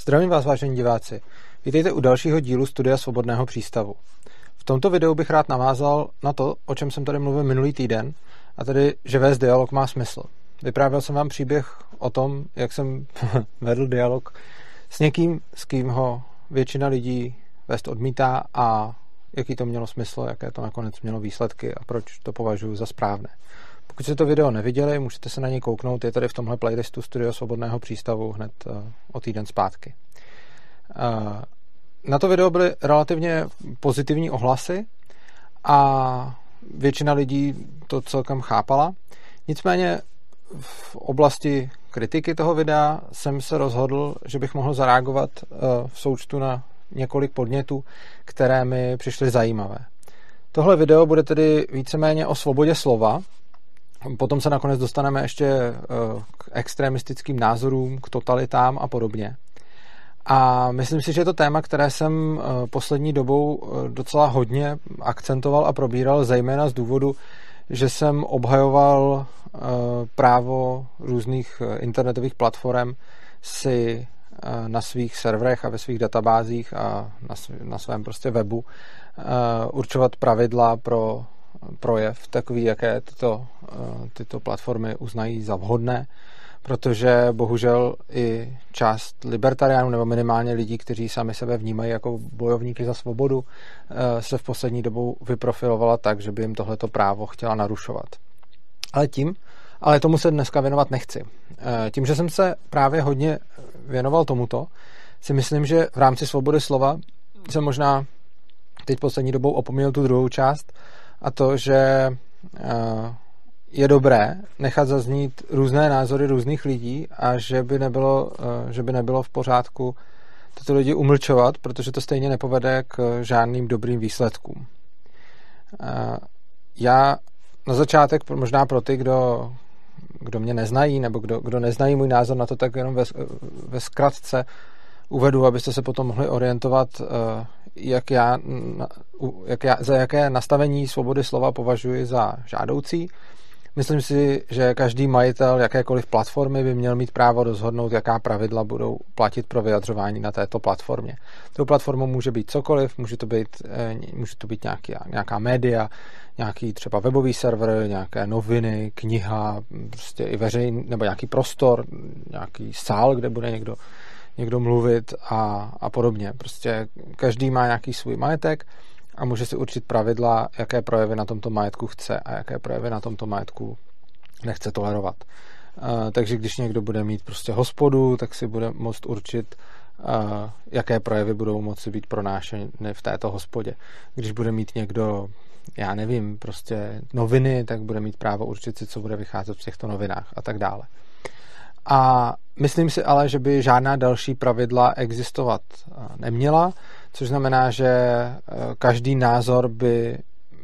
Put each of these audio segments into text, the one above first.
Zdravím vás, vážení diváci. Vítejte u dalšího dílu Studia Svobodného přístavu. V tomto videu bych rád navázal na to, o čem jsem tady mluvil minulý týden, a tedy, že vést dialog má smysl. Vyprávěl jsem vám příběh o tom, jak jsem vedl dialog s někým, s kým ho většina lidí vést odmítá a jaký to mělo smysl, jaké to nakonec mělo výsledky a proč to považuji za správné. Pokud jste to video neviděli, můžete se na něj kouknout, je tady v tomhle playlistu Studio Svobodného přístavu hned eh, o týden zpátky. Eh, na to video byly relativně pozitivní ohlasy a většina lidí to celkem chápala. Nicméně v oblasti kritiky toho videa jsem se rozhodl, že bych mohl zareagovat eh, v součtu na několik podnětů, které mi přišly zajímavé. Tohle video bude tedy víceméně o svobodě slova, Potom se nakonec dostaneme ještě eh, k extremistickým názorům, k totalitám a podobně. A myslím si, že je to téma, které jsem eh, poslední dobou eh, docela hodně akcentoval a probíral, zejména z důvodu, že jsem obhajoval právo různých internetových platform si na svých serverech a ve svých databázích a na svém prostě webu určovat pravidla pro projev, takový, jaké tyto, eh, tyto platformy uznají za vhodné, protože bohužel i část libertariánů nebo minimálně lidí, kteří sami sebe vnímají jako bojovníky za svobodu, eh, se v poslední dobou vyprofilovala tak, že by jim tohleto právo chtěla narušovat. Ale tím, ale tomu se dneska věnovat nechci. Eh, tím, že jsem se právě hodně věnoval tomuto, si myslím, že v rámci svobody slova jsem možná teď poslední dobou opomněl tu druhou část, a to, že eh, je dobré nechat zaznít různé názory různých lidí a že by nebylo, eh, že by nebylo v pořádku tyto lidi umlčovat, protože to stejně nepovede k žádným dobrým výsledkům. Eh, já na začátek, možná pro ty, kdo, kdo mě neznají, nebo kdo, kdo neznají můj názor na to, tak jenom ve, ve zkratce uvedu, abyste se potom mohli orientovat, jak já, jak já, za jaké nastavení svobody slova považuji za žádoucí. Myslím si, že každý majitel jakékoliv platformy by měl mít právo rozhodnout, jaká pravidla budou platit pro vyjadřování na této platformě. Tou platformou může být cokoliv, může to být, eh, může to být nějaký, nějaká média, nějaký třeba webový server, nějaké noviny, kniha, prostě i veřejný, nebo nějaký prostor, nějaký sál, kde bude někdo někdo mluvit a, a podobně. Prostě každý má nějaký svůj majetek a může si určit pravidla, jaké projevy na tomto majetku chce a jaké projevy na tomto majetku nechce tolerovat. Uh, takže když někdo bude mít prostě hospodu, tak si bude moct určit, uh, jaké projevy budou moci být pronášeny v této hospodě. Když bude mít někdo, já nevím, prostě noviny, tak bude mít právo určit si, co bude vycházet v těchto novinách a tak dále. A myslím si ale, že by žádná další pravidla existovat eh, neměla, což znamená, že eh, každý názor by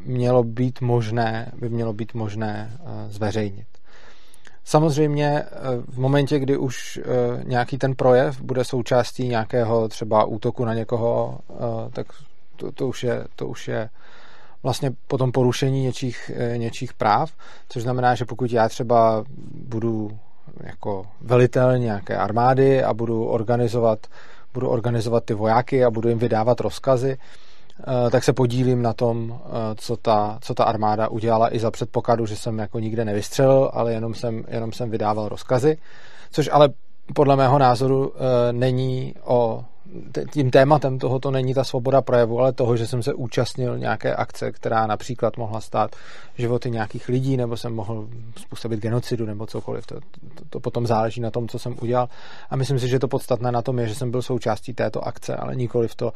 mělo být možné, by mělo být možné eh, zveřejnit. Samozřejmě v momentě, kdy už nějaký ten projev bude součástí nějakého třeba útoku na někoho, tak to, to, už, je, to už je vlastně potom porušení něčích, něčích práv, což znamená, že pokud já třeba budu jako velitel nějaké armády a budu organizovat, budu organizovat ty vojáky a budu jim vydávat rozkazy, eh, tak se podílím na tom, eh, co ta, co ta armáda udělala i za předpokladu, že jsem jako nikde nevystřelil, ale jenom jsem, jenom jsem vydával rozkazy, což ale podle mého názoru eh, není o tím tématem tohoto není ta svoboda projevu, ale toho, že jsem se účastnil nějaké akce, která například mohla stát životy nějakých lidí, nebo jsem mohl způsobit genocidu, nebo cokoliv. To, to, to potom záleží na tom, co jsem udělal. A myslím si, že to podstatné na tom je, že jsem byl součástí této akce, ale nikoli v to,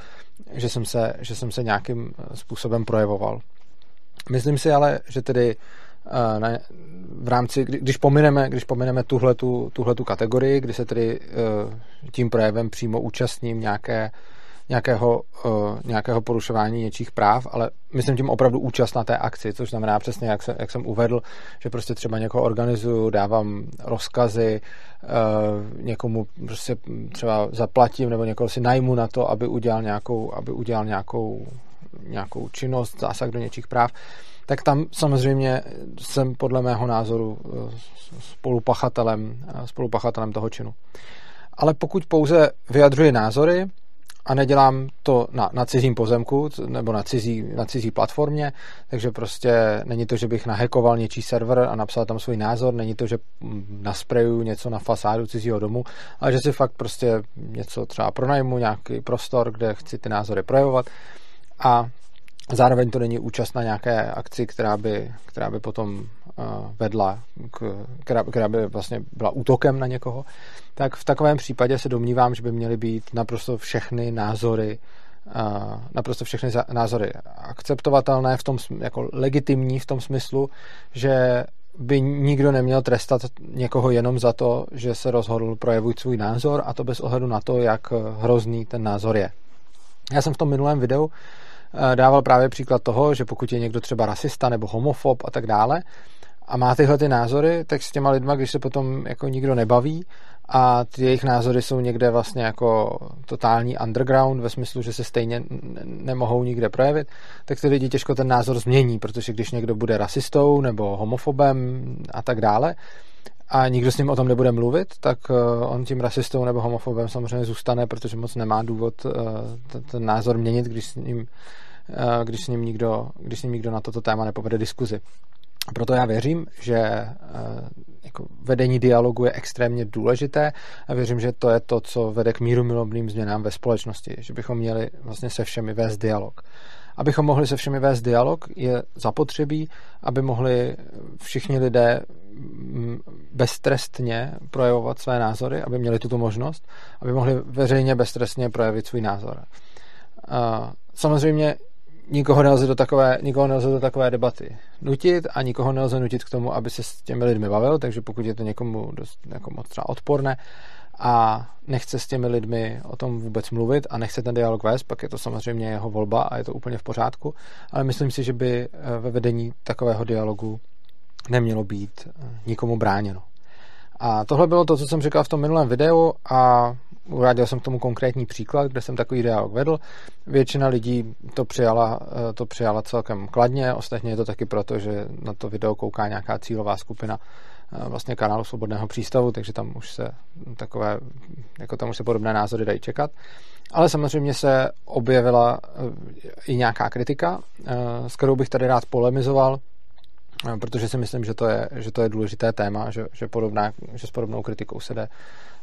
že jsem se, že jsem se nějakým způsobem projevoval. Myslím si ale, že tedy na, v rámci, když pomineme, když pomineme tuhletu, tuhletu kategorii, kdy se tedy eh, tím projevem přímo účastním nějaké, nějakého, eh, nějakého porušování něčích práv, ale myslím tím opravdu účast na té akci, což znamená přesně, jak, se, jak jsem uvedl, že prostě třeba někoho organizuju, dávám rozkazy, někomu prostě třeba zaplatím nebo někoho si najmu na to, aby udělal nějakou, aby udělal nějakou, nějakou činnost, zásah do něčích práv, tak tam samozřejmě jsem podle mého názoru eh, spolupachatelem, eh, spolupachatelem toho činu. Ale pokud pouze vyjadřuji názory, a nedělám to na, na cizím pozemku nebo na cizí, na cizí platformě, takže prostě není to, že bych nahekoval něčí server a napsal tam svůj názor, není to, že naspreju něco na fasádu cizího domu, ale že si fakt prostě něco třeba pronajmu, nějaký prostor, kde chci ty názory projevovat a zároveň to není účast na nějaké akci, která by, která by potom vedla, k, která, která by vlastně byla útokem na někoho, tak v takovém případě se domnívám, že by měly být naprosto všechny názory naprosto všechny názory akceptovatelné, v tom, jako legitimní v tom smyslu, že by nikdo neměl trestat někoho jenom za to, že se rozhodl projevit svůj názor a to bez ohledu na to, jak hrozný ten názor je. Já jsem v tom minulém videu dával právě příklad toho, že pokud je někdo třeba rasista nebo homofob a tak dále, a má tyhle ty názory, tak s těma lidma, když se potom jako nikdo nebaví a ty jejich názory jsou někde vlastně jako totální underground ve smyslu, že se stejně nemohou nikde projevit, tak ty lidi těžko ten názor změní, protože když někdo bude rasistou nebo homofobem a tak dále, a nikdo s ním o tom nebude mluvit, tak eh, on tím rasistou nebo homofobem samozřejmě zůstane, protože moc nemá důvod eh, ten názor měnit, když s ním, eh, když s ním nikdo, když s ním nikdo na toto téma nepovede diskuzi. Proto já věřím, že eh, jako vedení dialogu je extrémně důležité a věřím, že to je to, co vede k míru milovným změnám ve společnosti, že bychom měli vlastně se všemi vést dialog. Abychom mohli se všemi vést dialog, je zapotřebí, aby mohli všichni lidé mm, beztrestně projevovat své názory, aby měli tuto možnost, aby mohli veřejně beztrestně projevit svůj názor. Samozřejmě nikoho nelze do takové, nikoho nelze do takové debaty nutit a nikoho nelze nutit k tomu, aby se s těmi lidmi bavil, takže pokud je to někomu dost jako moc třeba odporné a nechce s těmi lidmi o tom vůbec mluvit a nechce ten dialog vést, pak je to samozřejmě jeho volba a je to úplně v pořádku, ale myslím si, že by eh, ve vedení takového dialogu nemělo být eh, nikomu bráněno. A tohle bylo to, co jsem říkal v tom minulém videu a uváděl jsem k tomu konkrétní příklad, kde jsem takový dialog vedl. Většina lidí to přijala, eh, to přijala celkem kladně, ostatně je to taky proto, že na to video kouká nějaká cílová skupina eh, vlastně kanálu Svobodného přístavu, takže tam už se takové, jako tam už se podobné názory dají čekat. Ale samozřejmě se objevila eh, i nějaká kritika, s kterou bych tady rád polemizoval, protože si myslím, že to je, že to je důležité téma, že, že, podobná, že s podobnou kritikou se, jde,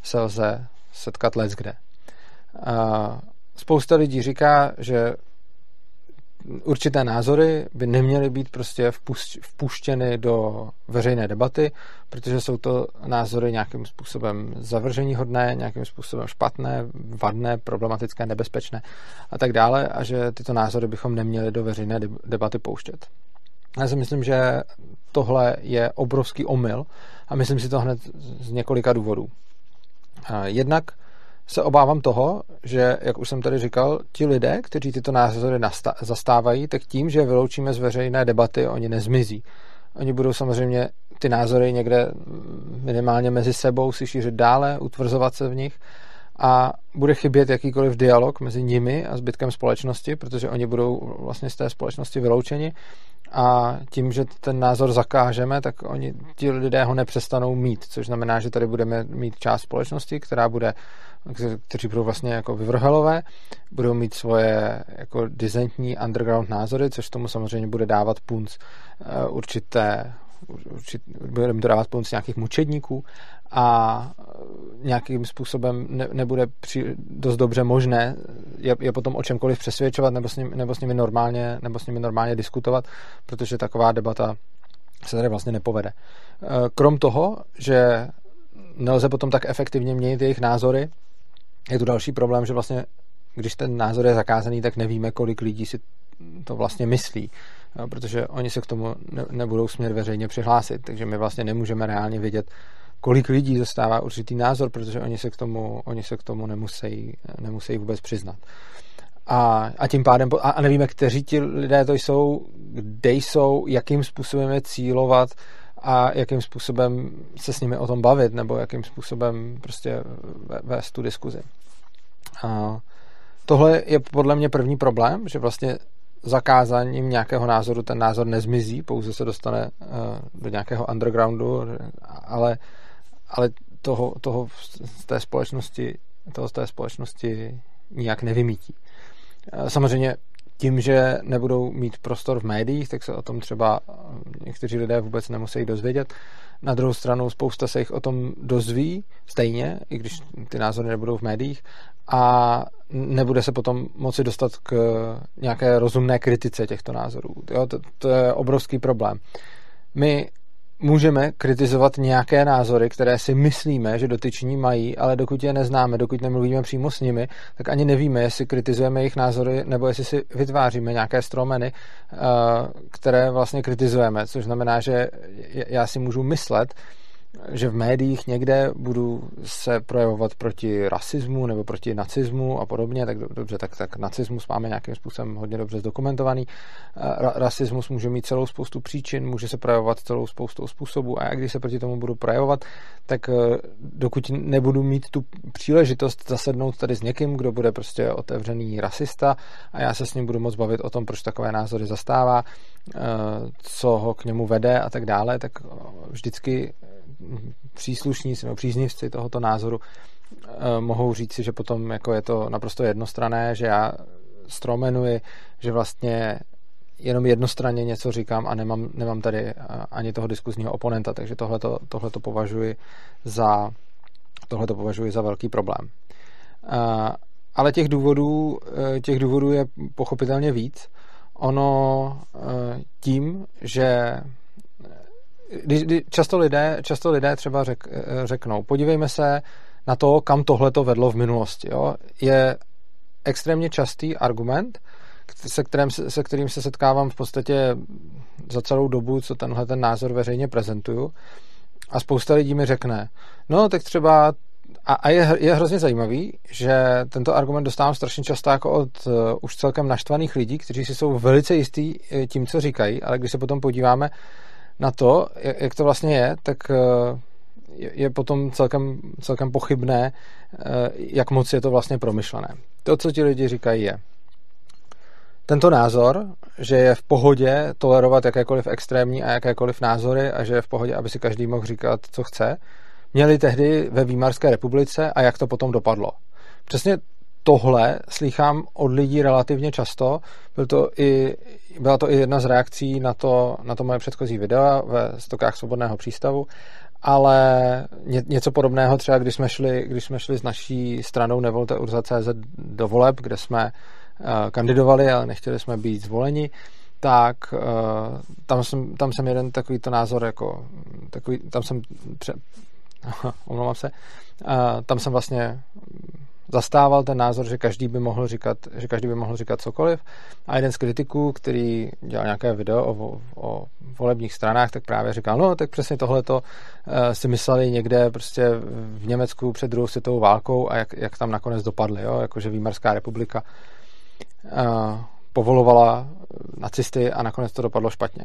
se lze setkat let kde. Spousta lidí říká, že určité názory by neměly být prostě vpuštěny do veřejné debaty, protože jsou to názory nějakým způsobem zavržení hodné, nějakým způsobem špatné, vadné, problematické, nebezpečné a tak dále a že tyto názory bychom neměli do veřejné debaty pouštět. Já si myslím, že tohle je obrovský omyl a myslím si to hned z několika důvodů. Jednak se obávám toho, že, jak už jsem tady říkal, ti lidé, kteří tyto názory zastávají, tak tím, že vyloučíme z veřejné debaty, oni nezmizí. Oni budou samozřejmě ty názory někde minimálně mezi sebou si šířit dále, utvrzovat se v nich a bude chybět jakýkoliv dialog mezi nimi a zbytkem společnosti, protože oni budou vlastně z té společnosti vyloučeni. A tím, že ten názor zakážeme, tak oni, ti lidé ho nepřestanou mít, což znamená, že tady budeme mít část společnosti, která bude, kteří budou vlastně jako vyvrhelové, budou mít svoje jako dizentní underground názory, což tomu samozřejmě bude dávat punc eh, určité určit, budeme dodávat pomoc nějakých mučedníků a nějakým způsobem ne, nebude při, dost dobře možné je, je potom o čemkoliv přesvědčovat nebo s, ním, nebo, s nimi normálně, nebo s nimi normálně diskutovat, protože taková debata se tady vlastně nepovede. E, krom toho, že nelze potom tak efektivně měnit jejich názory, je tu další problém, že vlastně když ten názor je zakázaný, tak nevíme, kolik lidí si to vlastně myslí protože oni se k tomu ne, nebudou smět veřejně přihlásit, takže my vlastně nemůžeme reálně vědět, kolik lidí zastává určitý názor, protože oni se k tomu, oni se k tomu nemusí, nemusí vůbec přiznat. A, a tím pádem, a, a nevíme, kteří ti lidé to jsou, kde jsou, jakým způsobem je cílovat a jakým způsobem se s nimi o tom bavit, nebo jakým způsobem prostě vést tu diskuzi. A tohle je podle mě první problém, že vlastně zakázáním nějakého názoru ten názor nezmizí, pouze se dostane uh, do nějakého undergroundu, ale, ale toho, toho z té společnosti, toho z té společnosti nijak nevymítí. Samozřejmě tím, že nebudou mít prostor v médiích, tak se o tom třeba někteří lidé vůbec nemusí dozvědět. Na druhou stranu spousta se jich o tom dozví stejně, i když ty názory nebudou v médiích a nebude se potom moci dostat k nějaké rozumné kritice těchto názorů. Jo, to, to je obrovský problém. My můžeme kritizovat nějaké názory, které si myslíme, že dotyční mají, ale dokud je neznáme, dokud nemluvíme přímo s nimi, tak ani nevíme, jestli kritizujeme jejich názory, nebo jestli si vytváříme nějaké stromeny, eh, které vlastně kritizujeme, což znamená, že já si můžu myslet, že v médiích někde budu se projevovat proti rasismu nebo proti nacismu a podobně, tak dobře, tak, tak nacismus máme nějakým způsobem hodně dobře zdokumentovaný. Ra- rasismus může mít celou spoustu příčin, může se projevovat celou spoustu způsobů a já když se proti tomu budu projevovat, tak eh, dokud nebudu mít tu příležitost zasednout tady s někým, kdo bude prostě otevřený rasista a já se s ním budu moc bavit o tom, proč takové názory zastává, eh, co ho k němu vede a tak dále, tak vždycky příslušníci nebo příznivci tohoto názoru eh, mohou říct si, že potom jako je to naprosto jednostrané, že já stromenuji, že vlastně jenom jednostranně něco říkám a nemám, nemám tady eh, ani toho diskuzního oponenta, takže tohleto, tohleto považuji za tohleto považuji za velký problém. Eh, ale těch důvodů, těch důvodů je pochopitelně víc. Ono tím, že když, když často, lidé, často lidé třeba řek, řeknou, podívejme se na to, kam tohle to vedlo v minulosti. Jo? Je extrémně častý argument, se, kterým, se kterým se setkávám v podstatě za celou dobu, co tenhle ten názor veřejně prezentuju. A spousta lidí mi řekne, no tak třeba a, a je, je hrozně zajímavý, že tento argument dostávám strašně často jako od uh, už celkem naštvaných lidí, kteří si jsou velice jistí eh, tím, co říkají, ale když se potom podíváme na to, jak to vlastně je, tak eh, je potom celkem, celkem pochybné, eh, jak moc je to vlastně promyšlené. To, co ti lidi říkají, je tento názor, že je v pohodě tolerovat jakékoliv extrémní a jakékoliv názory a že je v pohodě, aby si každý mohl říkat, co chce, měli tehdy ve Výmarské republice a jak to potom dopadlo. Přesně tohle slychám od lidí relativně často. Byl to i, byla to i jedna z reakcí na to, na to moje předchozí video ve stokách svobodného přístavu, ale ně, něco podobného třeba, když jsme šli, když jsme šli s naší stranou Nevolte Urza.cz do voleb, kde jsme uh, kandidovali, ale nechtěli jsme být zvoleni, tak uh, tam, jsem, tam jsem jeden takovýto názor jako takový, tam jsem pře, omlouvám se, uh, tam jsem vlastně zastával ten názor, že každý by mohl říkat, že každý by mohl říkat cokoliv. A jeden z kritiků, který dělal nějaké video o, o volebních stranách, tak právě říkal, no tak přesně tohleto uh, si mysleli někde prostě v Německu před druhou světovou válkou a jak, jak tam nakonec dopadly, jo? jakože Výmarská republika uh, povolovala nacisty a nakonec to dopadlo špatně.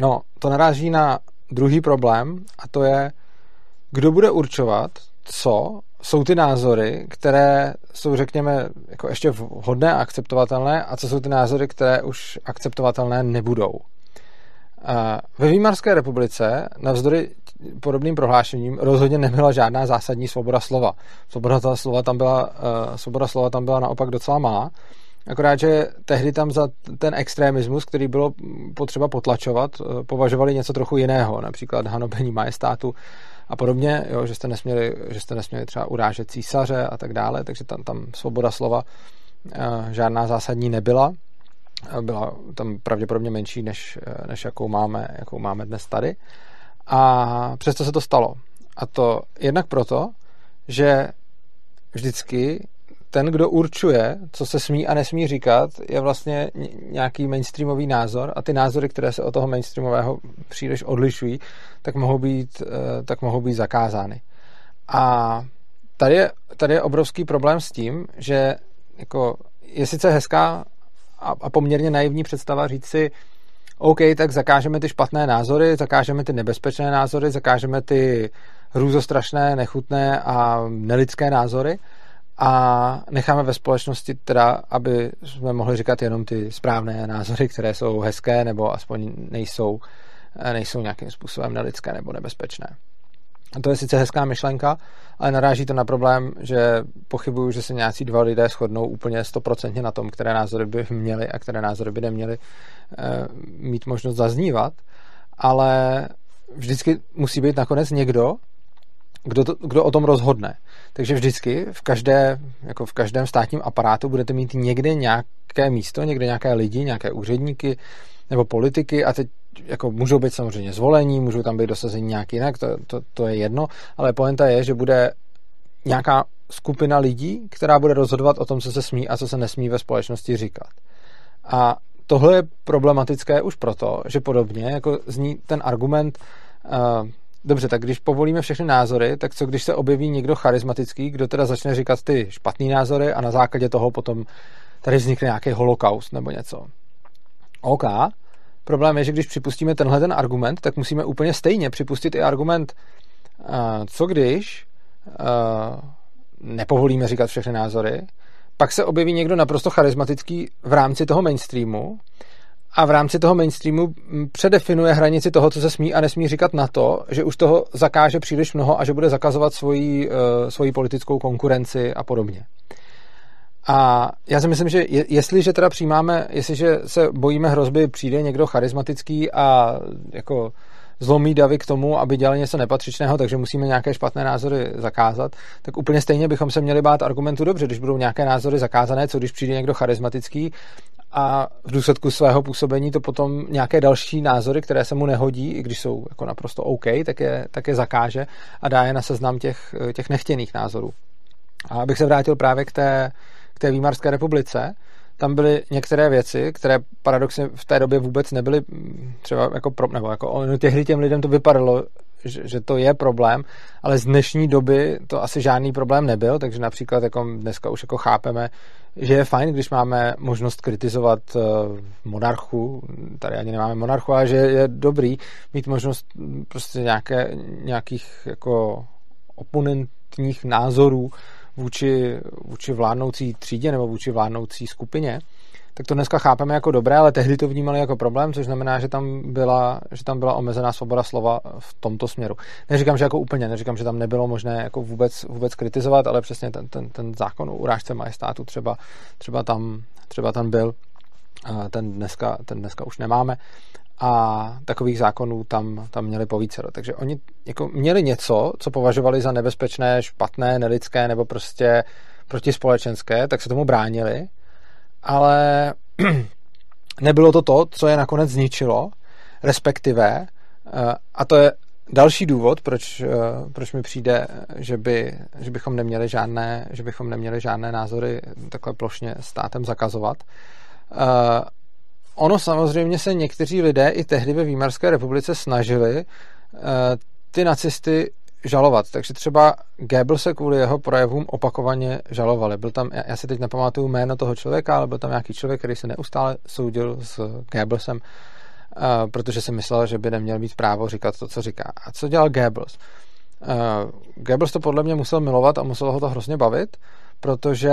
No, to naráží na druhý problém a to je, kdo bude určovat, co jsou ty názory, které jsou, řekněme, jako ještě vhodné a akceptovatelné a co jsou ty názory, které už akceptovatelné nebudou. Ve Výmarské republice navzdory podobným prohlášením rozhodně nebyla žádná zásadní svoboda slova. Svoboda slova tam byla, uh, svoboda slova tam byla naopak docela malá. Akorát, že tehdy tam za ten extremismus, který bylo potřeba potlačovat, uh, považovali něco trochu jiného, například hanobení majestátu a podobně, jo, že, jste nesměli, že jste nesměli třeba urážet císaře a tak dále, takže tam, tam svoboda slova uh, žádná zásadní nebyla. Byla tam pravděpodobně menší, než, eh, než jakou, máme, jakou máme dnes tady. A přesto se to stalo. A to jednak proto, že vždycky ten, kdo určuje, co se smí a nesmí říkat, je vlastně nějaký mainstreamový názor a ty názory, které se od toho mainstreamového příliš odlišují, tak mohou být, eh, tak mohou být zakázány. A tady je, tady je obrovský problém s tím, že jako je sice hezká a, a poměrně naivní představa říct si, OK, tak zakážeme ty špatné názory, zakážeme ty nebezpečné názory, zakážeme ty hrůzostrašné, nechutné a nelidské názory, a necháme ve společnosti teda, aby jsme mohli říkat jenom ty správné názory, které jsou hezké nebo aspoň nejsou, nejsou nějakým způsobem nelidské nebo nebezpečné. A to je sice hezká myšlenka, ale naráží to na problém, že pochybuju, že se nějací dva lidé shodnou úplně stoprocentně na tom, které názory by měli a které názory by neměli e, mít možnost zaznívat, ale vždycky musí být nakonec někdo, kdo, to, kdo o tom rozhodne. Takže vždycky v, každé, jako v každém státním aparátu budete mít někde nějaké místo, někde nějaké lidi, nějaké úředníky nebo politiky a teď jako můžou být samozřejmě zvolení, můžou tam být dosazení nějak jinak, to, to, to je jedno, ale poenta je, že bude nějaká skupina lidí, která bude rozhodovat o tom, co se smí a co se nesmí ve společnosti říkat. A tohle je problematické už proto, že podobně jako zní ten argument uh, Dobře, tak když povolíme všechny názory, tak co když se objeví někdo charismatický, kdo teda začne říkat ty špatný názory a na základě toho potom tady vznikne nějaký holokaust nebo něco. OK, problém je, že když připustíme tenhle ten argument, tak musíme úplně stejně připustit i argument, uh, co když uh, nepovolíme říkat všechny názory, pak se objeví někdo naprosto charismatický v rámci toho mainstreamu a v rámci toho mainstreamu předefinuje hranici toho, co se smí a nesmí říkat na to, že už toho zakáže příliš mnoho a že bude zakazovat svoji, uh, svoji politickou konkurenci a podobně. A já si myslím, že je, jestliže teda přijímáme, jestliže se bojíme hrozby, přijde někdo charismatický a jako zlomí davy k tomu, aby dělali něco nepatřičného, takže musíme nějaké špatné názory zakázat, tak úplně stejně bychom se měli bát argumentu dobře, když budou nějaké názory zakázané, co když přijde někdo charismatický a v důsledku svého působení to potom nějaké další názory, které se mu nehodí, i když jsou jako naprosto OK, tak je, tak je zakáže a dá je na seznam těch, těch nechtěných názorů. A abych se vrátil právě k té, k té Výmarské republice, tam byly některé věci, které paradoxně v té době vůbec nebyly třeba jako, pro, nebo jako tehdy těm lidem to vypadalo, že, že to je problém, ale z dnešní doby to asi žádný problém nebyl, takže například jako dneska už jako chápeme, že je fajn, když máme možnost kritizovat uh, monarchu, tady ani nemáme monarchu, ale že je dobrý mít možnost prostě nějaké, nějakých jako oponentních názorů vůči, vůči vládnoucí třídě nebo vůči vládnoucí skupině, tak to dneska chápeme jako dobré, ale tehdy to vnímali jako problém, což znamená, že tam byla, že tam byla omezená svoboda slova v tomto směru. Neříkám, že jako úplně, neříkám, že tam nebylo možné jako vůbec, vůbec kritizovat, ale přesně ten, ten, ten zákon o urážce majestátu třeba, třeba, tam, třeba tam byl, ten dneska, ten dneska už nemáme a takových zákonů tam, tam měli povícero. Takže oni jako měli něco, co považovali za nebezpečné, špatné, nelidské nebo prostě protispolečenské, tak se tomu bránili, ale nebylo to to, co je nakonec zničilo, respektive, eh, a to je další důvod, proč, eh, proč mi přijde, že, by, že, bychom neměli žádné, že bychom neměli žádné názory takhle plošně státem zakazovat, eh, ono samozřejmě se někteří lidé i tehdy ve Výmarské republice snažili ty nacisty žalovat. Takže třeba Goebbels se kvůli jeho projevům opakovaně žalovali. Byl tam, já si teď nepamatuju jméno toho člověka, ale byl tam nějaký člověk, který se neustále soudil s Goebbelsem, uh, protože si myslel, že by neměl mít právo říkat to, co říká. A co dělal Goebbels? Uh, Goebbels to podle mě musel milovat a muselo ho to hrozně bavit, protože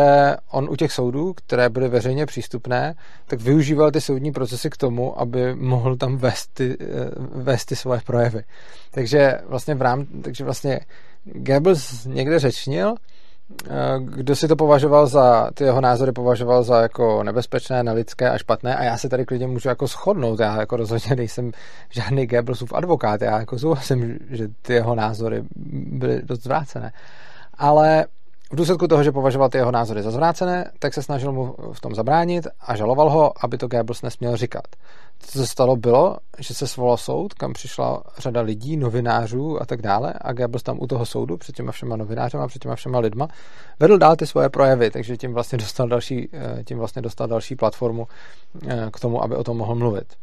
on u těch soudů, které byly veřejně přístupné, tak využíval ty soudní procesy k tomu, aby mohl tam vést ty, eh, vést ty svoje projevy. Takže vlastně, v rám, takže vlastně Goebbels někde řečnil, eh, kdo si to považoval za, ty jeho názory považoval za jako nebezpečné, nelidské a špatné a já se tady klidně můžu jako shodnout, já jako rozhodně nejsem žádný Goebbelsův advokát, já jako souhlasím, že ty jeho názory byly dost zvrácené. Ale v důsledku toho, že považoval ty jeho názory za zvrácené, tak se snažil mu v tom zabránit a žaloval ho, aby to Goebbels nesměl říkat. Co se stalo bylo, že se svolal soud, kam přišla řada lidí, novinářů a tak dále a Goebbels tam u toho soudu před těma všema novinářema, před těma všema lidma vedl dál ty svoje projevy, takže tím vlastně dostal další, eh, tím vlastně dostal další platformu eh, k tomu, aby o tom mohl mluvit.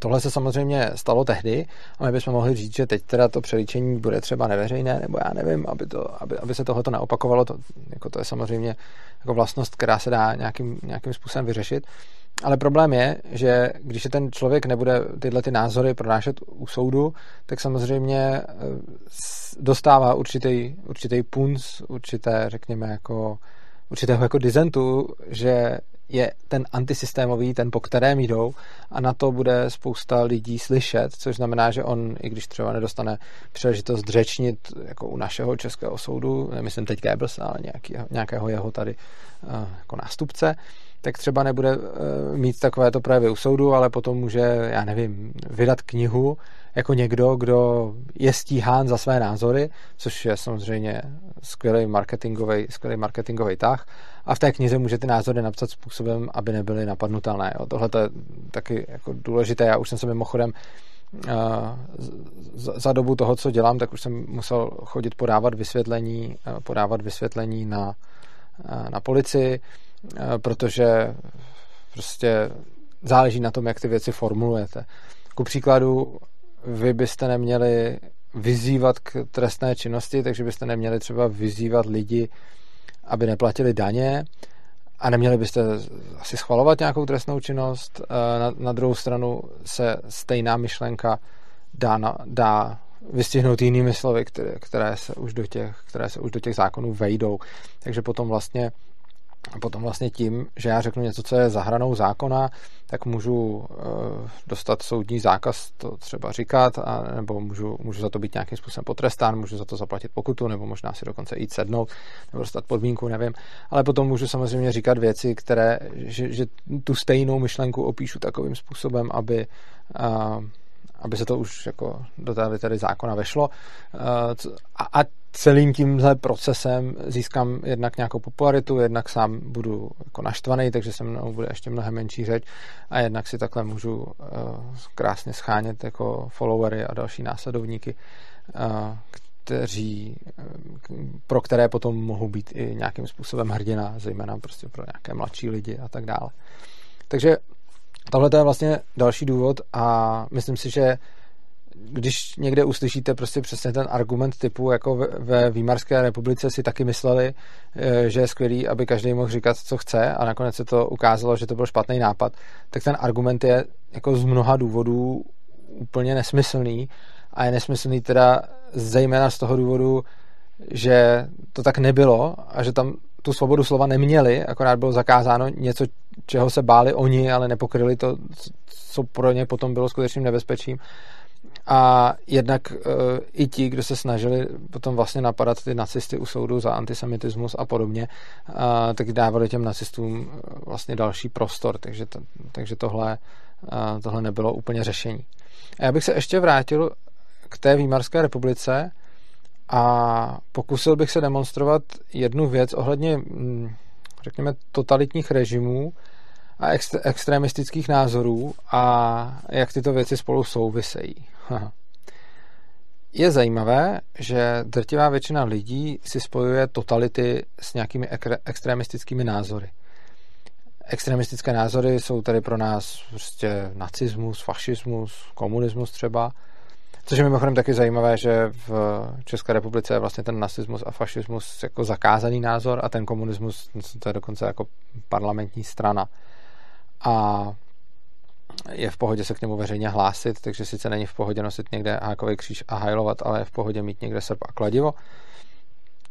Tohle se samozřejmě stalo tehdy a my bychom mohli říct, že teď teda to přelíčení bude třeba neveřejné, nebo já nevím, aby, to, aby, aby se tohoto neopakovalo. To, jako to je samozřejmě jako vlastnost, která se dá nějakým, nějakým způsobem vyřešit. Ale problém je, že když se ten člověk nebude tyhle ty názory pronášet u soudu, tak samozřejmě eh, dostává určitý, určitý punc, určité, řekněme, jako určitého jako dizentu, že je ten antisystémový, ten po kterém jdou a na to bude spousta lidí slyšet, což znamená, že on, i když třeba nedostane příležitost řečnit jako u našeho českého soudu, nemyslím teď Goebbels, ale nějaký, nějakého jeho tady uh, jako nástupce, tak třeba nebude uh, mít takovéto projevy u soudu, ale potom může, já nevím, vydat knihu jako někdo, kdo je stíhán za své názory, což je samozřejmě skvělý marketingový, skvělý marketingový tah. A v té knize může ty názory napsat způsobem, aby nebyly napadnutelné. Tohle je taky jako důležité. Já už jsem se mimochodem uh, za dobu toho, co dělám, tak už jsem musel chodit podávat vysvětlení, uh, podávat vysvětlení na, na policii, protože prostě záleží na tom, jak ty věci formulujete. Ku příkladu, vy byste neměli vyzývat k trestné činnosti, takže byste neměli třeba vyzývat lidi, aby neplatili daně a neměli byste asi schvalovat nějakou trestnou činnost. Eh, na, na druhou stranu se stejná myšlenka dá, na, dá vystihnout jinými slovy, které, které, se už do těch, které se už do těch zákonů vejdou. Takže potom vlastně a potom vlastně tím, že já řeknu něco, co je za hranou zákona, tak můžu e, dostat soudní zákaz to třeba říkat, a, nebo můžu, můžu za to být nějakým způsobem potrestán, můžu za to zaplatit pokutu, nebo možná si dokonce jít sednout, nebo dostat podmínku, nevím. Ale potom můžu samozřejmě říkat věci, které, že, že tu stejnou myšlenku opíšu takovým způsobem, aby a, aby se to už jako do té tady zákona vešlo. A, a celým tímhle procesem získám jednak nějakou popularitu, jednak sám budu jako naštvaný, takže se mnou bude ještě mnohem menší řeč a jednak si takhle můžu uh, krásně schánět jako followery a další následovníky, uh, kteří, uh, pro které potom mohou být i nějakým způsobem hrdina, zejména prostě pro nějaké mladší lidi a tak dále. Takže tohle je vlastně další důvod a myslím si, že když někde uslyšíte prostě přesně ten argument typu, jako ve Výmarské republice si taky mysleli, eh, že je skvělý, aby každý mohl říkat, co chce a nakonec se to ukázalo, že to byl špatný nápad, tak ten argument je jako z mnoha důvodů úplně nesmyslný. A je nesmyslný teda zejména z toho důvodu, že to tak nebylo a že tam tu svobodu slova neměli, akorát bylo zakázáno něco, čeho se báli oni, ale nepokryli to, co pro ně potom bylo skutečným nebezpečím a jednak e, i ti, kdo se snažili potom vlastně napadat ty nacisty u soudu za antisemitismus a podobně, a, tak dávali těm nacistům e, vlastně další prostor, takže, to, takže tohle, tohle nebylo úplně řešení. A já bych se ještě vrátil k té Výmarské republice a pokusil bych se demonstrovat jednu věc ohledně, mm, řekněme, totalitních režimů a extremistických názorů a jak tyto věci spolu souvisejí. Je zajímavé, že drtivá většina lidí si spojuje totality s nějakými extremistickými názory. Extremistické názory jsou tady pro nás prostě nacismus, fašismus, komunismus třeba. Což je mimochodem taky zajímavé, že v České republice je vlastně ten nacismus a fašismus jako zakázaný názor a ten komunismus to je dokonce jako parlamentní strana. A je v pohodě se k němu veřejně hlásit, takže sice není v pohodě nosit někde hákový kříž a hajlovat, ale je v pohodě mít někde srp a kladivo.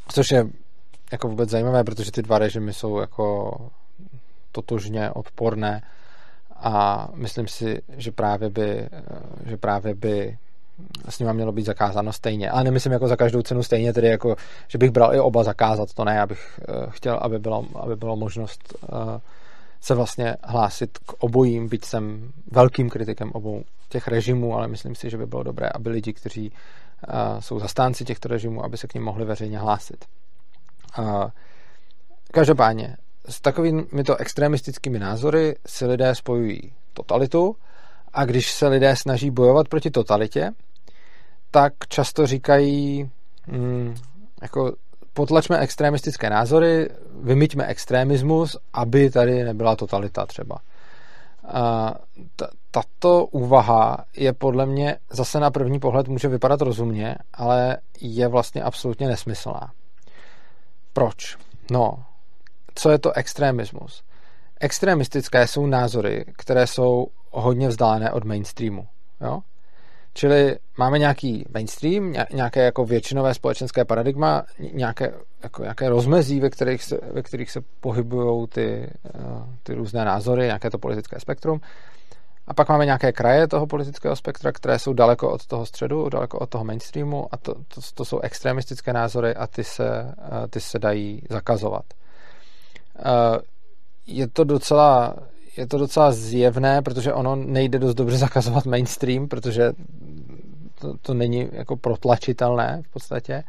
Což je jako vůbec zajímavé, protože ty dva režimy jsou jako totožně odporné a myslím si, že právě by, že právě by s nima mělo být zakázáno stejně. Ale nemyslím jako za každou cenu stejně, tedy jako, že bych bral i oba zakázat, to ne, abych eh, chtěl, aby bylo, aby bylo možnost uh, se vlastně hlásit k obojím, byť jsem velkým kritikem obou těch režimů, ale myslím si, že by bylo dobré, aby lidi, kteří uh, jsou zastánci těchto režimů, aby se k ním mohli veřejně hlásit. Uh, každopádně, s takovými to extremistickými názory si lidé spojují totalitu a když se lidé snaží bojovat proti totalitě, tak často říkají, mm, jako potlačme extremistické názory, vymyťme extremismus, aby tady nebyla totalita třeba. Tato úvaha je podle mě zase na první pohled může vypadat rozumně, ale je vlastně absolutně nesmyslná. Proč? No, co je to extremismus? Extremistické jsou názory, které jsou hodně vzdálené od mainstreamu. Jo? Čili máme nějaký mainstream, nějaké jako většinové společenské paradigma, nějaké, jako, nějaké rozmezí, ve kterých se, ve kterých se pohybují ty, eh, ty různé názory, nějaké to politické spektrum. A pak máme nějaké kraje toho politického spektra, které jsou daleko od toho středu, daleko od toho mainstreamu a to, to, to jsou extremistické názory a ty se, eh, ty se dají zakazovat. Eh, je to docela je to docela zjevné, protože ono nejde dost dobře zakazovat mainstream, protože to, to není jako protlačitelné v podstatě.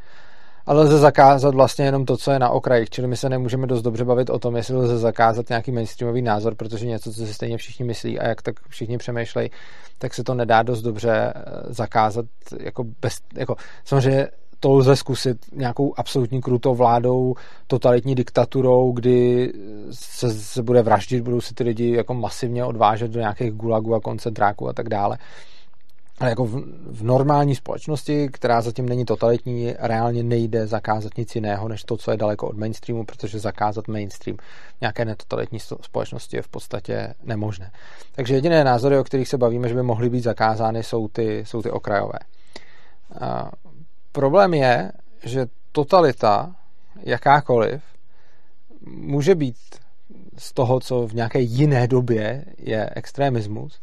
Ale lze zakázat vlastně jenom to, co je na okrajích, čili my se nemůžeme dost dobře bavit o tom, jestli lze zakázat nějaký mainstreamový názor, protože něco, co si stejně všichni myslí a jak tak všichni přemýšlejí, tak se to nedá dost dobře eh, zakázat jako bez, jako samozřejmě to lze zkusit nějakou absolutní krutou vládou, totalitní diktaturou, kdy se, se bude vraždit, budou se ty lidi jako masivně odvážet do nějakých gulagů a koncentráků a tak dále. Ale jako v, v normální společnosti, která zatím není totalitní, reálně nejde zakázat nic jiného, než to, co je daleko od mainstreamu, protože zakázat mainstream nějaké netotalitní společnosti je v podstatě nemožné. Takže jediné názory, o kterých se bavíme, že by mohly být zakázány, jsou ty, jsou ty okrajové. Problém je, že totalita, jakákoliv, může být z toho, co v nějaké jiné době je extremismus,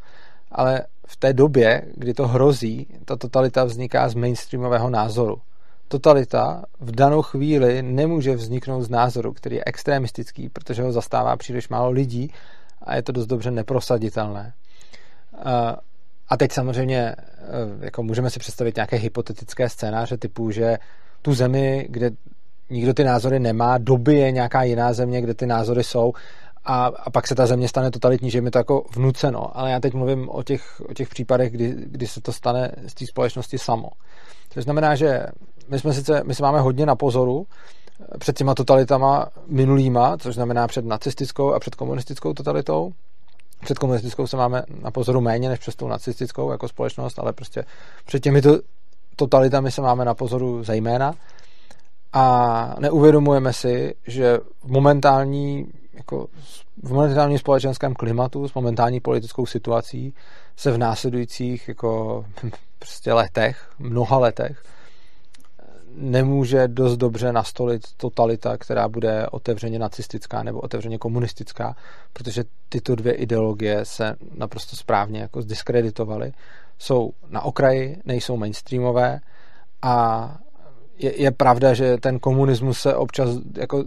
ale v té době, kdy to hrozí, ta totalita vzniká z mainstreamového názoru. Totalita v danou chvíli nemůže vzniknout z názoru, který je extremistický, protože ho zastává příliš málo lidí a je to dost dobře neprosaditelné. A teď samozřejmě eh, jako můžeme si představit nějaké hypotetické scénáře typu, že tu zemi, kde nikdo ty názory nemá, doby je nějaká jiná země, kde ty názory jsou a, a pak se ta země stane totalitní, že je mi to jako vnuceno. Ale já teď mluvím o těch, o těch případech, kdy, kdy se to stane z té společnosti samo. To znamená, že my jsme sice, my se máme hodně na pozoru eh, před těma totalitama minulýma, což znamená před nacistickou a před komunistickou totalitou, před komunistickou se máme na pozoru méně než před tou nacistickou jako společnost, ale prostě před těmito totalitami se máme na pozoru zejména. A neuvědomujeme si, že v momentální jako v momentálním společenském klimatu, s momentální politickou situací se v následujících jako prostě letech, mnoha letech nemůže dost dobře nastolit totalita, která bude otevřeně nacistická nebo otevřeně komunistická, protože tyto dvě ideologie se naprosto správně jako zdiskreditovaly. Jsou na okraji, nejsou mainstreamové a je, je pravda, že ten komunismus se občas jako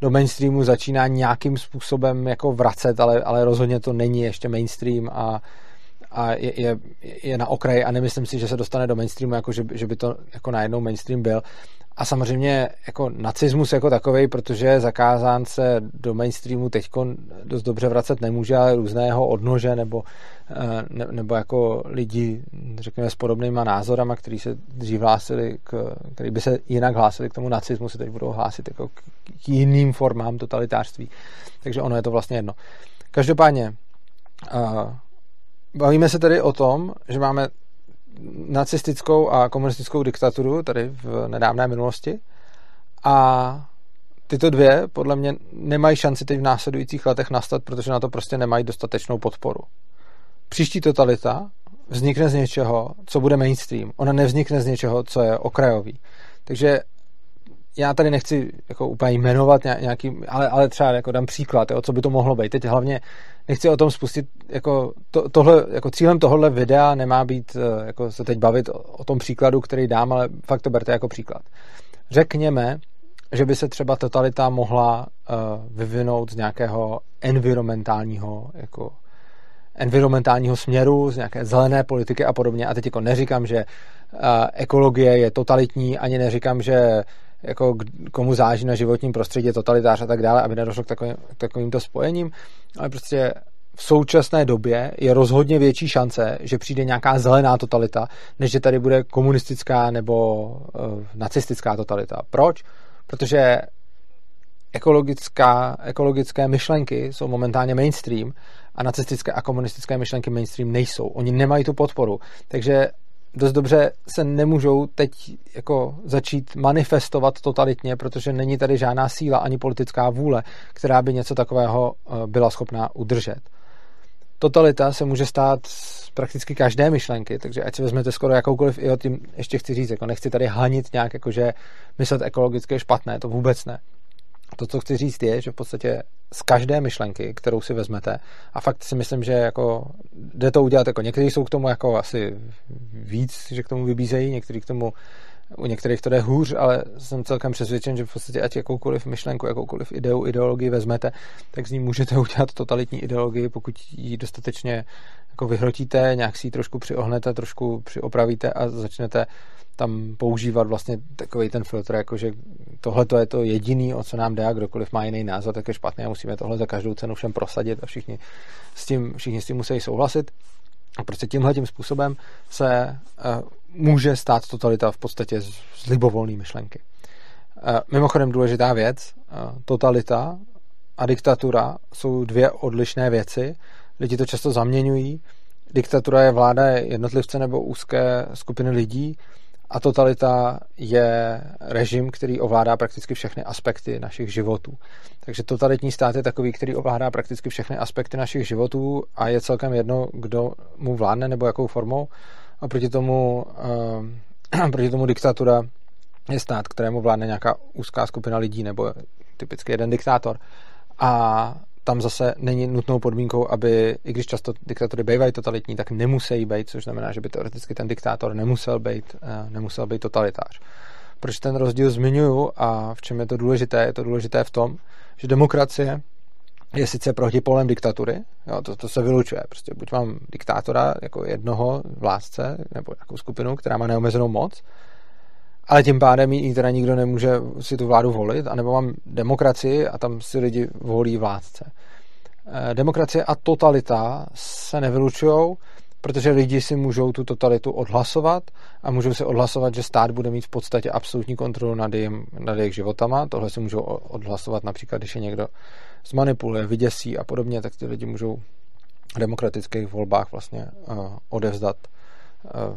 do mainstreamu začíná nějakým způsobem jako vracet, ale, ale rozhodně to není ještě mainstream a a je, je, je na okraji a nemyslím si, že se dostane do mainstreamu, jako že, že by to jako najednou mainstream byl. A samozřejmě jako nacismus jako takový, protože je zakázán se do mainstreamu teď dost dobře vracet nemůže, ale různého odnože nebo, eh, ne, nebo jako lidi, řekněme, s podobnýma názorama, který se dřív hlásili, k, který by se jinak hlásili k tomu nacismu, se teď budou hlásit jako k, jiným formám totalitářství. Takže ono je to vlastně jedno. Každopádně, uh, Bavíme se tedy o tom, že máme nacistickou a komunistickou diktaturu tady v nedávné minulosti a tyto dvě podle mě nemají šanci teď v následujících letech nastat, protože na to prostě nemají dostatečnou podporu. Příští totalita vznikne z něčeho, co bude mainstream. Ona nevznikne z něčeho, co je okrajový. Takže já tady nechci jako úplně jmenovat nějaký, ale, ale třeba jako dám příklad, jo, co by to mohlo být. Teď hlavně nechci o tom spustit, jako, to, tohle, jako cílem tohohle videa nemá být eh, jako se teď bavit o, o tom příkladu, který dám, ale fakt to berte jako příklad. Řekněme, že by se třeba totalita mohla uh, vyvinout z nějakého environmentálního jako environmentálního směru, z nějaké zelené politiky a podobně. A teď jako neříkám, že uh, ekologie je totalitní, ani neříkám, že jako komu záží na životním prostředí, totalitář a tak dále, aby nedošlo k, takovým, k takovýmto spojením, ale prostě v současné době je rozhodně větší šance, že přijde nějaká zelená totalita, než že tady bude komunistická nebo uh, nacistická totalita. Proč? Protože ekologická, ekologické myšlenky jsou momentálně mainstream a nacistické a komunistické myšlenky mainstream nejsou. Oni nemají tu podporu. Takže dost dobře se nemůžou teď jako začít manifestovat totalitně, protože není tady žádná síla ani politická vůle, která by něco takového eh, byla schopná udržet. totalita se může stát z prakticky každé myšlenky, takže ať si vezmete skoro jakoukoliv, jo, tím ještě chci říct, jako nechci tady hanit nějak, jako že myslet ekologicky je špatné, to vůbec ne. To, co chci říct, je, že v podstatě z každé myšlenky, kterou si vezmete, a fakt si myslím, že jako jde to udělat, jako někteří jsou k tomu jako asi víc, že k tomu vybízejí, někteří k tomu u některých to jde hůř, ale jsem celkem přesvědčen, že v podstatě ať jakoukoliv myšlenku, jakoukoliv ideu, ideologii vezmete, tak z ní můžete udělat totalitní ideologii, pokud ji dostatečně jako vyhrotíte, nějak si ji trošku přiohnete, trošku přiopravíte a začnete tam používat vlastně takový ten filtr, jako že tohle to je to jediný, o co nám jde a kdokoliv má jiný názor, tak je špatný a musíme tohle za každou cenu všem prosadit a všichni s tím, všichni s tím musí souhlasit. A prostě tímhle tím způsobem se uh, může stát totalita v podstatě z, z libovolné myšlenky. Uh, mimochodem důležitá věc, uh, totalita a diktatura jsou dvě odlišné věci. Lidi to často zaměňují. Diktatura je vláda jednotlivce nebo úzké skupiny lidí a totalita je režim, který ovládá prakticky všechny aspekty našich životů. Takže totalitní stát je takový, který ovládá prakticky všechny aspekty našich životů a je celkem jedno, kdo mu vládne nebo jakou formou. A proti tomu, uh, proti tomu diktatura je stát, kterému vládne nějaká úzká skupina lidí nebo typicky jeden diktátor. A tam zase není nutnou podmínkou, aby, i když často diktatory bývají totalitní, tak nemusí být, což znamená, že by teoreticky ten diktátor nemusel být, eh, nemusel být totalitář. Proč ten rozdíl zmiňuju a v čem je to důležité? Je to důležité v tom, že demokracie je sice protipolem diktatury, jo, to, to se vylučuje. Prostě buď mám diktátora jako jednoho vládce nebo nějakou skupinu, která má neomezenou moc, ale tím pádem ji teda nikdo nemůže si tu vládu volit, anebo mám demokracii a tam si lidi volí vládce. Eh, demokracie a totalita se nevylučují, protože lidi si můžou tu totalitu odhlasovat a můžou si odhlasovat, že stát bude mít v podstatě absolutní kontrolu nad, jim, nad jejich životama. Tohle si můžou odhlasovat například, když je někdo zmanipuluje, vyděsí a podobně, tak ty lidi můžou v demokratických volbách vlastně uh, odevzdat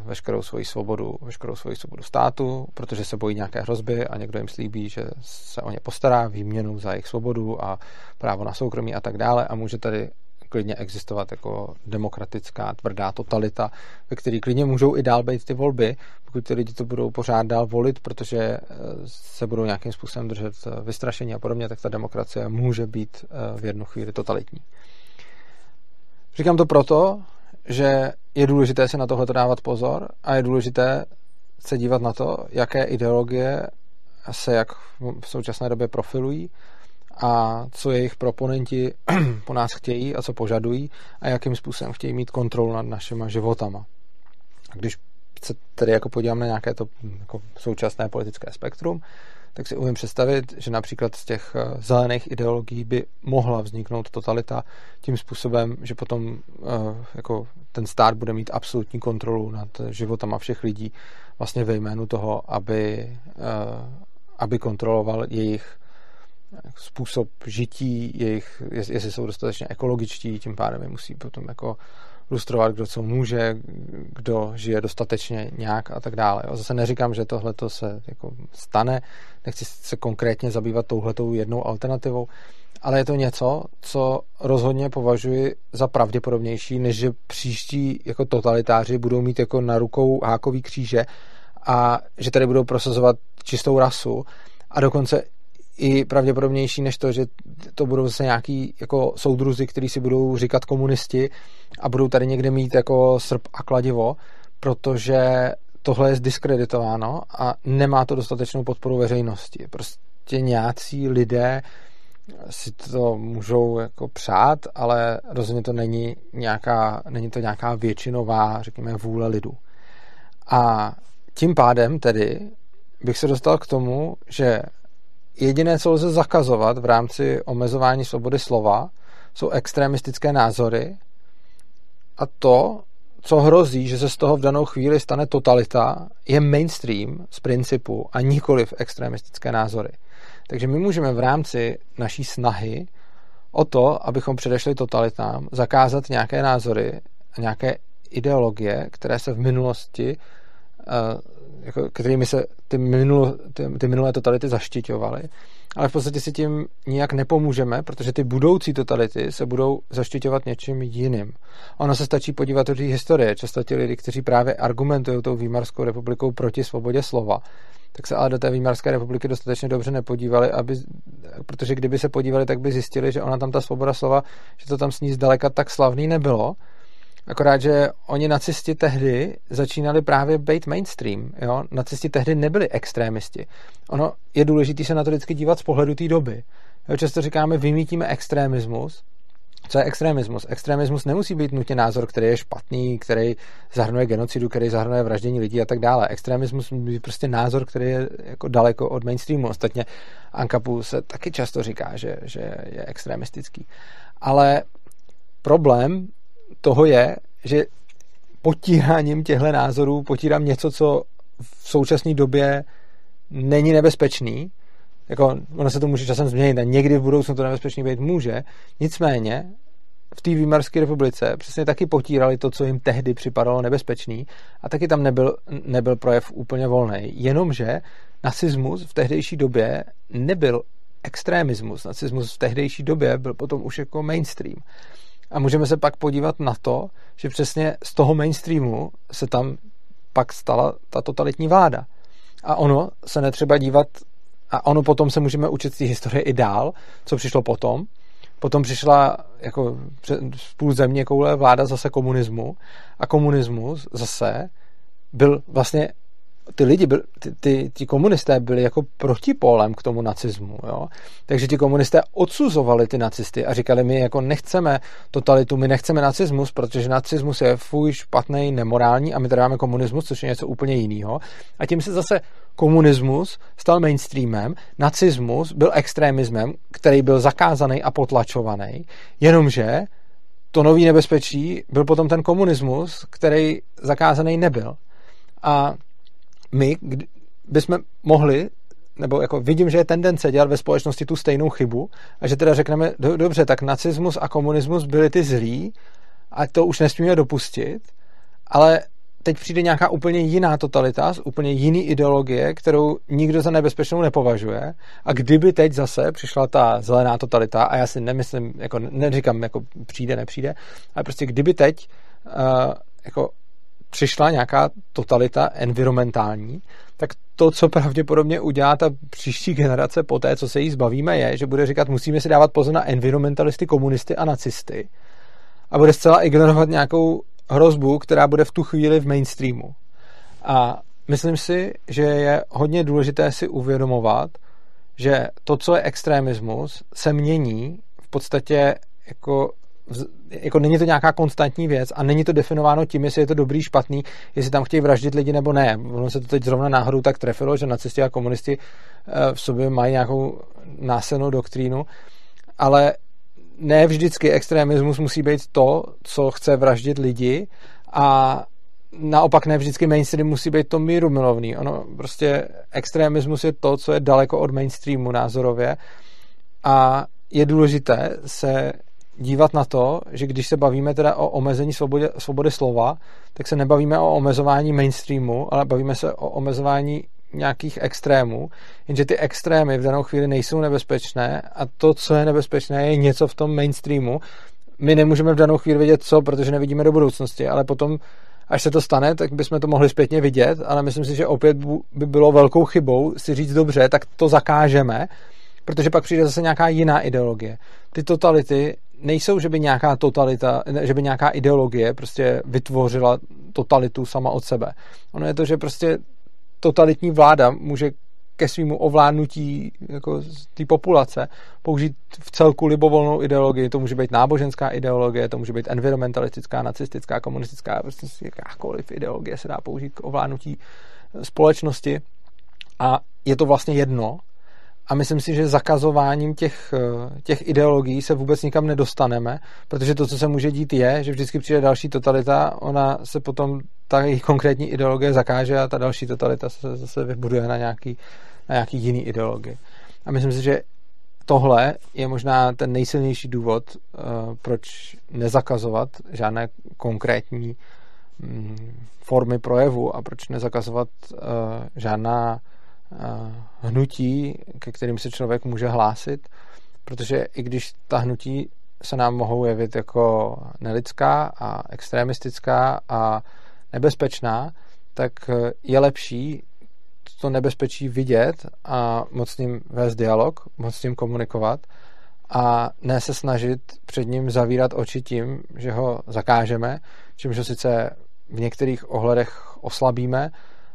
veškerou svoji svobodu, veškerou svoji svobodu státu, protože se bojí nějaké hrozby a někdo jim slíbí, že se o ně postará výměnu za jejich svobodu a právo na soukromí a tak dále a může tady klidně existovat jako demokratická tvrdá totalita, ve které klidně můžou i dál být ty volby, pokud ty lidi to budou pořád dál volit, protože eh, se budou nějakým způsobem držet eh, vystrašení a podobně, tak ta demokracie může být eh, v jednu chvíli totalitní. Říkám to proto, že je důležité si na tohle dávat pozor a je důležité se dívat na to, jaké ideologie se jak v současné době profilují a co jejich proponenti po nás chtějí a co požadují a jakým způsobem chtějí mít kontrolu nad našimi životama. A když se tedy jako podívám na nějaké to jako současné politické spektrum, tak si umím představit, že například z těch eh, zelených ideologií by mohla vzniknout totalita tím způsobem, že potom eh, jako ten stát bude mít absolutní kontrolu nad životama všech lidí vlastně ve jménu toho, aby, eh, aby kontroloval jejich způsob žití, jejich, jestli jsou dostatečně ekologičtí, tím pádem je musí potom jako lustrovat, kdo co může, kdo žije dostatečně nějak a tak dále. Zase neříkám, že tohle se jako stane, nechci se konkrétně zabývat touhletou jednou alternativou, ale je to něco, co rozhodně považuji za pravděpodobnější, než že příští jako totalitáři budou mít jako na rukou hákový kříže a že tady budou prosazovat čistou rasu a dokonce i pravděpodobnější než to, že to budou zase nějaký jako soudruzi, kteří si budou říkat komunisti a budou tady někde mít jako srp a kladivo, protože tohle je zdiskreditováno a nemá to dostatečnou podporu veřejnosti. Prostě nějací lidé si to můžou jako přát, ale rozhodně to není nějaká, není to nějaká většinová, řekněme, vůle lidu. A tím pádem tedy bych se dostal k tomu, že jediné, co lze zakazovat v rámci omezování svobody slova, jsou extremistické názory a to, co hrozí, že se z toho v danou chvíli stane totalita, je mainstream z principu a nikoliv extremistické názory. Takže my můžeme v rámci naší snahy o to, abychom předešli totalitám, zakázat nějaké názory, nějaké ideologie, které se v minulosti uh, jako, kterými se ty, minulo, ty, ty minulé totality zaštiťovaly, ale v podstatě si tím nijak nepomůžeme, protože ty budoucí totality se budou zaštiťovat něčím jiným. Ono se stačí podívat do té historie. Často ti lidi, kteří právě argumentují tou Výmarskou republikou proti svobodě slova, tak se ale do té Výmarské republiky dostatečně dobře nepodívali, aby, protože kdyby se podívali, tak by zjistili, že ona tam ta svoboda slova, že to tam s ní zdaleka tak slavný nebylo. Akorát, že oni nacisti tehdy začínali právě být mainstream. Jo? Nacisti tehdy nebyli extrémisti. Ono je důležité se na to vždycky dívat z pohledu té doby. Jo? Často říkáme, vymítíme extrémismus, co je extremismus? Extremismus nemusí být nutně názor, který je špatný, který zahrnuje genocidu, který zahrnuje vraždění lidí a tak dále. Extremismus je prostě názor, který je jako daleko od mainstreamu. Ostatně Ankapu se taky často říká, že, že je extremistický. Ale problém toho je, že potíráním těchto názorů potírám něco, co v současné době není nebezpečný, jako ono se to může časem změnit a někdy v budoucnu to nebezpečný být může, nicméně v té Výmarské republice přesně taky potírali to, co jim tehdy připadalo nebezpečný a taky tam nebyl, nebyl projev úplně volný. Jenomže nacismus v tehdejší době nebyl extremismus. Nacismus v tehdejší době byl potom už jako mainstream. A můžeme se pak podívat na to, že přesně z toho mainstreamu se tam pak stala ta totalitní vláda. A ono se netřeba dívat a ono potom se můžeme učit z té historie i dál, co přišlo potom. Potom přišla jako půl země koule vláda zase komunismu a komunismus zase byl vlastně ty lidi, byl, ty, ty, ty komunisté byli jako protipólem k tomu nacismu, jo? takže ti komunisté odsuzovali ty nacisty a říkali, my jako nechceme totalitu, my nechceme nacismus, protože nacismus je fuj, špatný, nemorální a my tady máme komunismus, což je něco úplně jiného. A tím se zase komunismus stal mainstreamem, nacismus byl extremismem, který byl zakázaný a potlačovaný, jenomže to nový nebezpečí byl potom ten komunismus, který zakázaný nebyl. A my bychom mohli, nebo jako vidím, že je tendence dělat ve společnosti tu stejnou chybu a že teda řekneme, do, dobře, tak nacismus a komunismus byli ty zlí a to už nesmíme dopustit, ale teď přijde nějaká úplně jiná totalita, úplně jiný ideologie, kterou nikdo za nebezpečnou nepovažuje. A kdyby teď zase přišla ta zelená totalita, a já si nemyslím, jako neříkám, jako přijde, nepřijde, ale prostě kdyby teď uh, jako přišla nějaká totalita environmentální, tak to, co pravděpodobně udělá ta příští generace po té, co se jí zbavíme, je, že bude říkat, musíme si dávat pozor na environmentalisty, komunisty a nacisty a bude zcela ignorovat nějakou hrozbu, která bude v tu chvíli v mainstreamu. A myslím si, že je hodně důležité si uvědomovat, že to, co je extremismus, se mění v podstatě jako jako není to nějaká konstantní věc a není to definováno tím, jestli je to dobrý, špatný, jestli tam chtějí vraždit lidi nebo ne. Ono se to teď zrovna náhodou tak trefilo, že nacisti a komunisti eh, v sobě mají nějakou násilnou doktrínu, ale ne vždycky extremismus musí být to, co chce vraždit lidi a naopak ne vždycky mainstream musí být to míru milovný. Ono prostě extremismus je to, co je daleko od mainstreamu názorově a je důležité se dívat na to, že když se bavíme teda o omezení svobody, svobody slova, tak se nebavíme o omezování mainstreamu, ale bavíme se o omezování nějakých extrémů, jenže ty extrémy v danou chvíli nejsou nebezpečné a to, co je nebezpečné, je něco v tom mainstreamu. My nemůžeme v danou chvíli vědět co, protože nevidíme do budoucnosti, ale potom, až se to stane, tak bychom to mohli zpětně vidět, ale myslím si, že opět by bylo velkou chybou si říct dobře, tak to zakážeme, protože pak přijde zase nějaká jiná ideologie. Ty totality nejsou, že by nějaká totalita, že by nějaká ideologie prostě vytvořila totalitu sama od sebe. Ono je to, že prostě totalitní vláda může ke svýmu ovládnutí jako té populace použít v celku libovolnou ideologii. To může být náboženská ideologie, to může být environmentalistická, nacistická, komunistická, prostě jakákoliv ideologie se dá použít k ovládnutí společnosti. A je to vlastně jedno, a myslím si, že zakazováním těch, eh, těch ideologií se vůbec nikam nedostaneme, protože to, co se může dít, je, že vždycky přijde další totalita, ona se potom ta jejich konkrétní ideologie zakáže a ta další totalita se zase vybuduje na nějaký, na nějaký jiný ideologii. A myslím si, že tohle je možná ten nejsilnější důvod, uh, proč nezakazovat žádné konkrétní mm, formy projevu a proč nezakazovat uh, žádná hnutí, ke kterým se člověk může hlásit, protože i když ta hnutí se nám mohou jevit jako nelidská a extremistická a nebezpečná, tak je lepší to nebezpečí vidět a moc s ním vést dialog, moc s ním komunikovat a ne se snažit před ním zavírat oči tím, že ho zakážeme, čímž ho sice v některých ohledech oslabíme,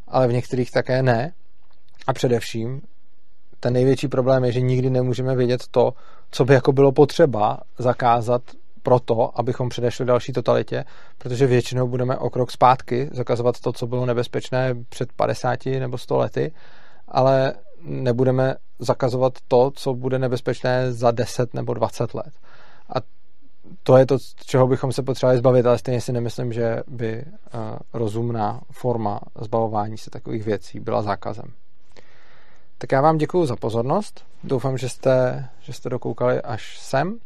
ale v některých také ne. A především ten největší problém je, že nikdy nemůžeme vědět to, co by jako bylo potřeba zakázat proto, abychom předešli další totalitě, protože většinou budeme o krok zpátky zakazovat to, co bylo nebezpečné před 50 nebo 100 lety, ale nebudeme zakazovat to, co bude nebezpečné za 10 nebo 20 let. A to je to, čeho bychom se potřebovali zbavit, ale stejně si nemyslím, že by uh, rozumná forma zbavování se takových věcí byla zákazem. Tak já vám děkuji za pozornost. Doufám, že jste, že jste dokoukali až sem.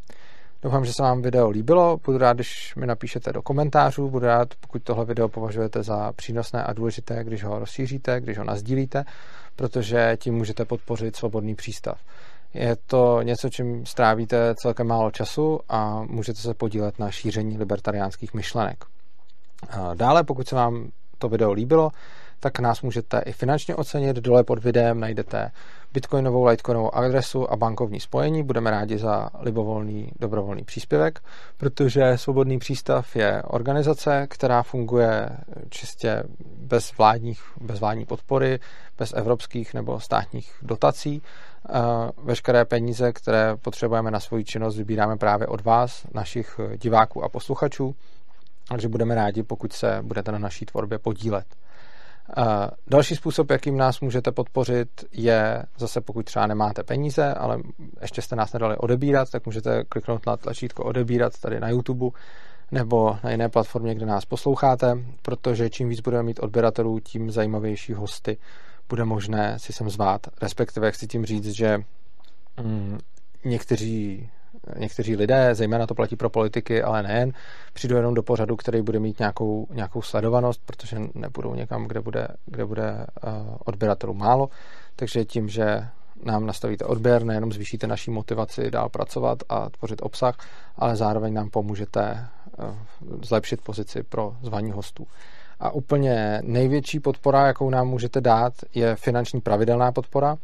Doufám, že se vám video líbilo. Budu rád, když mi napíšete do komentářů. Budu rád, pokud tohle video považujete za přínosné a důležité, když ho rozšíříte, když ho nazdílíte, protože tím můžete podpořit svobodný přístav. Je to něco, čím strávíte celkem málo času a můžete se podílet na šíření libertariánských myšlenek. Dále, pokud se vám to video líbilo, tak nás můžete i finančně ocenit. Dole pod videem najdete bitcoinovou, litecoinovou adresu a bankovní spojení. Budeme rádi za libovolný dobrovolný příspěvek, protože Svobodný přístav je organizace, která funguje čistě bez, vládních, bez vládní podpory, bez evropských nebo státních dotací. Veškeré peníze, které potřebujeme na svoji činnost, vybíráme právě od vás, našich diváků a posluchačů. Takže budeme rádi, pokud se budete na naší tvorbě podílet. Další způsob, jakým nás můžete podpořit, je zase pokud třeba nemáte peníze, ale ještě jste nás nedali odebírat, tak můžete kliknout na tlačítko odebírat tady na YouTube nebo na jiné platformě, kde nás posloucháte, protože čím víc budeme mít odběratelů, tím zajímavější hosty bude možné si sem zvát. Respektive chci tím říct, že mm, někteří někteří lidé, zejména to platí pro politiky, ale nejen, přijdou jenom do pořadu, který bude mít nějakou, nějakou sledovanost, protože nebudou někam, kde bude, kde bude uh, odběratelů málo. Takže tím, že nám nastavíte odběr, nejenom zvýšíte naší motivaci dál pracovat a tvořit obsah, ale zároveň nám pomůžete uh, zlepšit pozici pro zvaní hostů. A úplně největší podpora, jakou nám můžete dát, je finanční pravidelná podpora.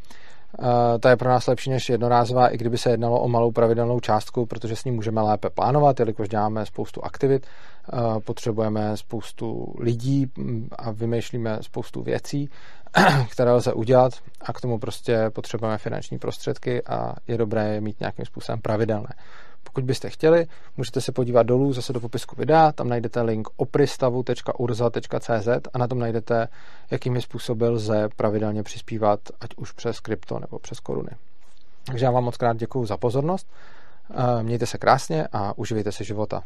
Uh, ta je pro nás lepší než jednorázová, i kdyby se jednalo o malou pravidelnou částku, protože s ní můžeme lépe plánovat, jelikož děláme spoustu aktivit, uh, potřebujeme spoustu lidí mm, a vymýšlíme spoustu věcí, které lze udělat a k tomu prostě potřebujeme finanční prostředky a je dobré je mít nějakým způsobem pravidelné. Pokud byste chtěli, můžete se podívat dolů zase do popisku videa, tam najdete link opristavu.urza.cz a na tom najdete, jakými způsoby lze pravidelně přispívat, ať už přes krypto nebo přes koruny. Takže já vám moc krát děkuji za pozornost, mějte se krásně a uživejte se života.